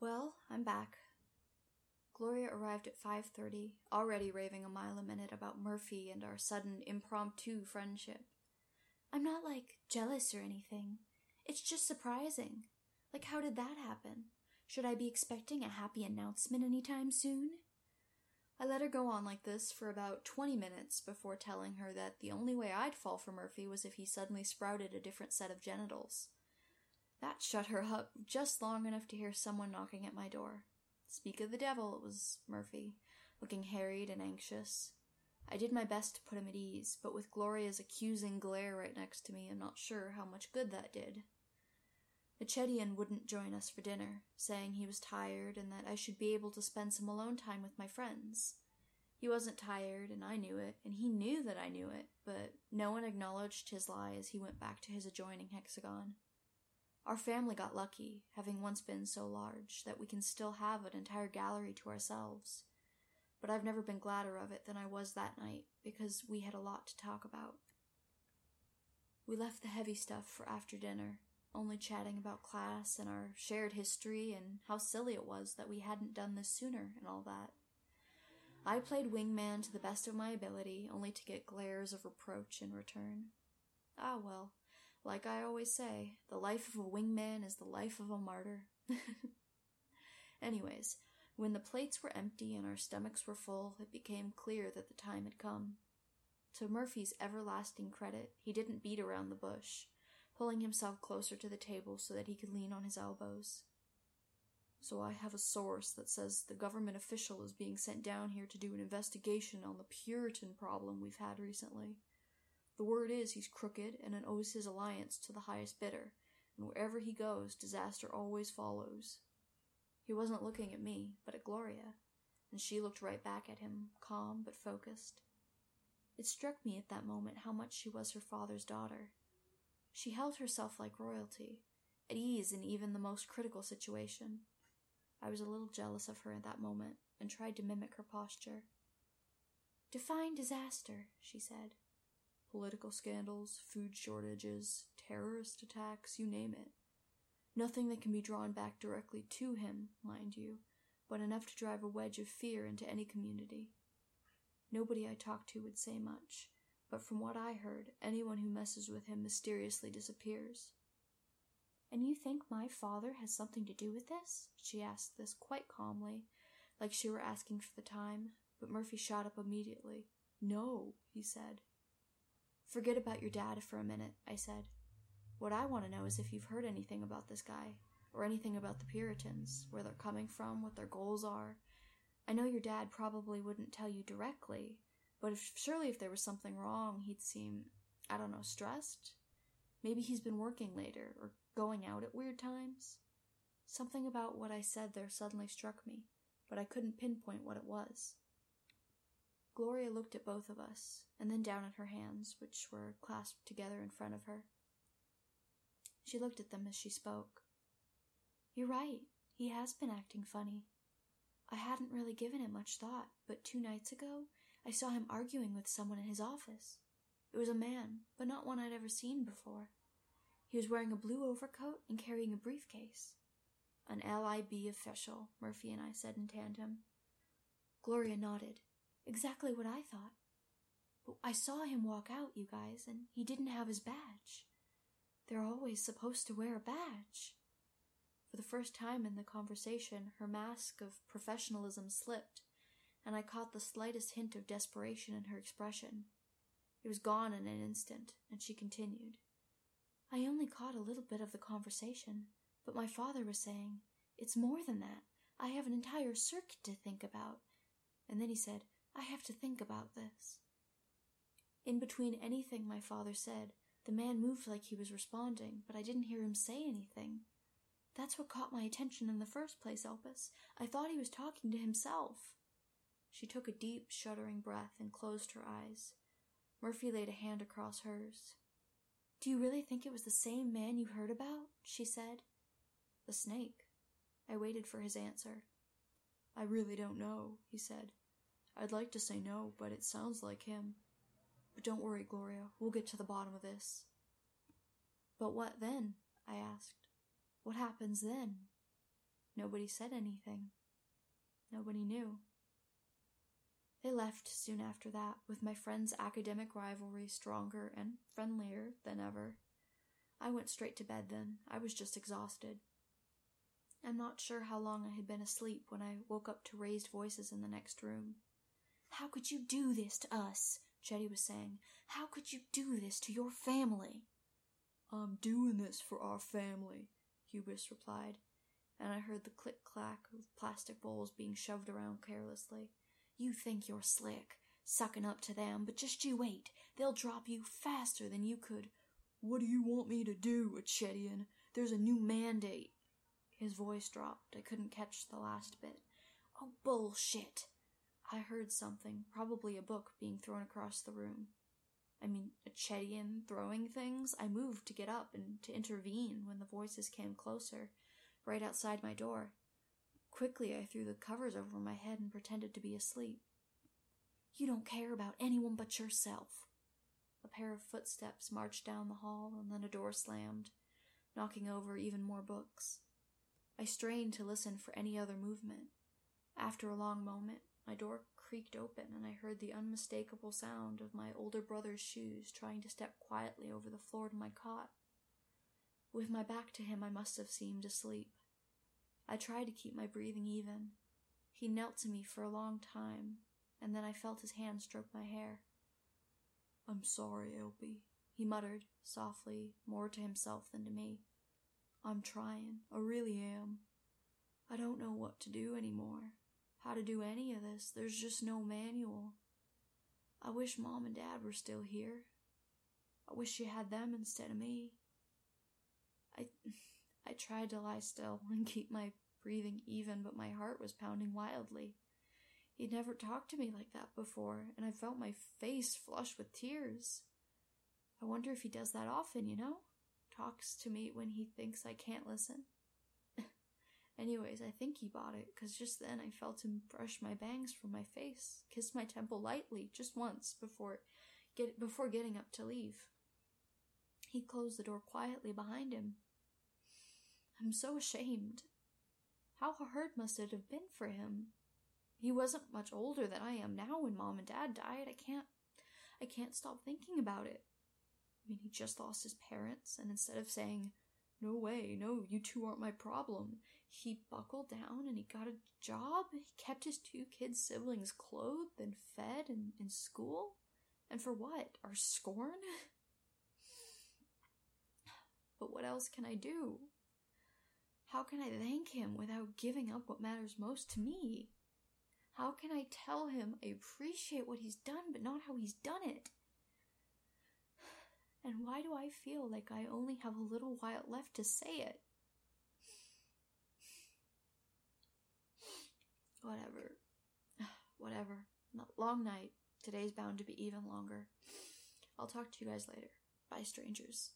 Well, I'm back. Gloria arrived at 5:30, already raving a mile a minute about Murphy and our sudden impromptu friendship. I'm not like jealous or anything. It's just surprising. Like how did that happen? Should I be expecting a happy announcement anytime soon? I let her go on like this for about 20 minutes before telling her that the only way I'd fall for Murphy was if he suddenly sprouted a different set of genitals. That shut her up just long enough to hear someone knocking at my door. Speak of the devil, it was Murphy, looking harried and anxious. I did my best to put him at ease, but with Gloria's accusing glare right next to me, I'm not sure how much good that did. The wouldn't join us for dinner, saying he was tired and that I should be able to spend some alone time with my friends. He wasn't tired, and I knew it, and he knew that I knew it, but no one acknowledged his lie as he went back to his adjoining hexagon. Our family got lucky, having once been so large that we can still have an entire gallery to ourselves. But I've never been gladder of it than I was that night, because we had a lot to talk about. We left the heavy stuff for after dinner, only chatting about class and our shared history and how silly it was that we hadn't done this sooner and all that. I played wingman to the best of my ability, only to get glares of reproach in return. Ah, well, like I always say, the life of a wingman is the life of a martyr. Anyways, when the plates were empty and our stomachs were full, it became clear that the time had come. To Murphy's everlasting credit, he didn't beat around the bush, pulling himself closer to the table so that he could lean on his elbows. So I have a source that says the government official is being sent down here to do an investigation on the Puritan problem we've had recently. The word is he's crooked and owes his alliance to the highest bidder, and wherever he goes, disaster always follows. He wasn't looking at me, but at Gloria, and she looked right back at him, calm but focused. It struck me at that moment how much she was her father's daughter. She held herself like royalty, at ease in even the most critical situation. I was a little jealous of her at that moment and tried to mimic her posture. Define disaster, she said. Political scandals, food shortages, terrorist attacks, you name it. Nothing that can be drawn back directly to him, mind you, but enough to drive a wedge of fear into any community. Nobody I talked to would say much, but from what I heard, anyone who messes with him mysteriously disappears. And you think my father has something to do with this? She asked this quite calmly, like she were asking for the time, but Murphy shot up immediately. No, he said. Forget about your dad for a minute, I said. What I want to know is if you've heard anything about this guy, or anything about the Puritans, where they're coming from, what their goals are. I know your dad probably wouldn't tell you directly, but if, surely if there was something wrong, he'd seem, I don't know, stressed? Maybe he's been working later, or going out at weird times? Something about what I said there suddenly struck me, but I couldn't pinpoint what it was. Gloria looked at both of us, and then down at her hands, which were clasped together in front of her. She looked at them as she spoke. You're right. He has been acting funny. I hadn't really given it much thought, but two nights ago I saw him arguing with someone in his office. It was a man, but not one I'd ever seen before. He was wearing a blue overcoat and carrying a briefcase. An LIB official, Murphy and I said in tandem. Gloria nodded. Exactly what I thought. But I saw him walk out, you guys, and he didn't have his badge. They're always supposed to wear a badge. For the first time in the conversation, her mask of professionalism slipped, and I caught the slightest hint of desperation in her expression. It was gone in an instant, and she continued. I only caught a little bit of the conversation, but my father was saying, It's more than that. I have an entire circuit to think about. And then he said, I have to think about this. In between anything my father said, the man moved like he was responding, but I didn't hear him say anything. That's what caught my attention in the first place, Elpis. I thought he was talking to himself. She took a deep, shuddering breath and closed her eyes. Murphy laid a hand across hers. Do you really think it was the same man you heard about? she said. The snake. I waited for his answer. I really don't know, he said. I'd like to say no, but it sounds like him. But don't worry, Gloria. We'll get to the bottom of this. But what then? I asked. What happens then? Nobody said anything. Nobody knew. They left soon after that, with my friends' academic rivalry stronger and friendlier than ever. I went straight to bed then. I was just exhausted. I'm not sure how long I had been asleep when I woke up to raised voices in the next room. How could you do this to us? Chetty was saying. How could you do this to your family? I'm doing this for our family, Hubris replied, and I heard the click clack of plastic bowls being shoved around carelessly. You think you're slick, sucking up to them, but just you wait. They'll drop you faster than you could. What do you want me to do, Achetian? There's a new mandate. His voice dropped. I couldn't catch the last bit. Oh, bullshit. I heard something, probably a book, being thrown across the room. I mean, Achetian throwing things. I moved to get up and to intervene when the voices came closer, right outside my door. Quickly, I threw the covers over my head and pretended to be asleep. You don't care about anyone but yourself. A pair of footsteps marched down the hall, and then a door slammed, knocking over even more books. I strained to listen for any other movement. After a long moment, my door creaked open, and I heard the unmistakable sound of my older brother's shoes trying to step quietly over the floor to my cot. With my back to him, I must have seemed asleep. I tried to keep my breathing even. He knelt to me for a long time, and then I felt his hand stroke my hair. I'm sorry, Elby, he muttered, softly, more to himself than to me. I'm trying, I really am. I don't know what to do anymore, how to do any of this. There's just no manual. I wish Mom and Dad were still here. I wish you had them instead of me. I I tried to lie still and keep my breathing even, but my heart was pounding wildly. He'd never talked to me like that before, and I felt my face flush with tears. I wonder if he does that often, you know? Talks to me when he thinks I can't listen. Anyways, I think he bought it, because just then I felt him brush my bangs from my face, kiss my temple lightly, just once, before, get, before getting up to leave. He closed the door quietly behind him. I'm so ashamed. How hard must it have been for him? He wasn't much older than I am now when mom and dad died. I can't I can't stop thinking about it. I mean, he just lost his parents, and instead of saying, No way, no, you two aren't my problem, he buckled down and he got a job. He kept his two kid siblings clothed and fed and in school. And for what? Our scorn? but what else can I do? How can I thank him without giving up what matters most to me? How can I tell him I appreciate what he's done, but not how he's done it? And why do I feel like I only have a little while left to say it? Whatever. Whatever. Long night. Today's bound to be even longer. I'll talk to you guys later. Bye, strangers.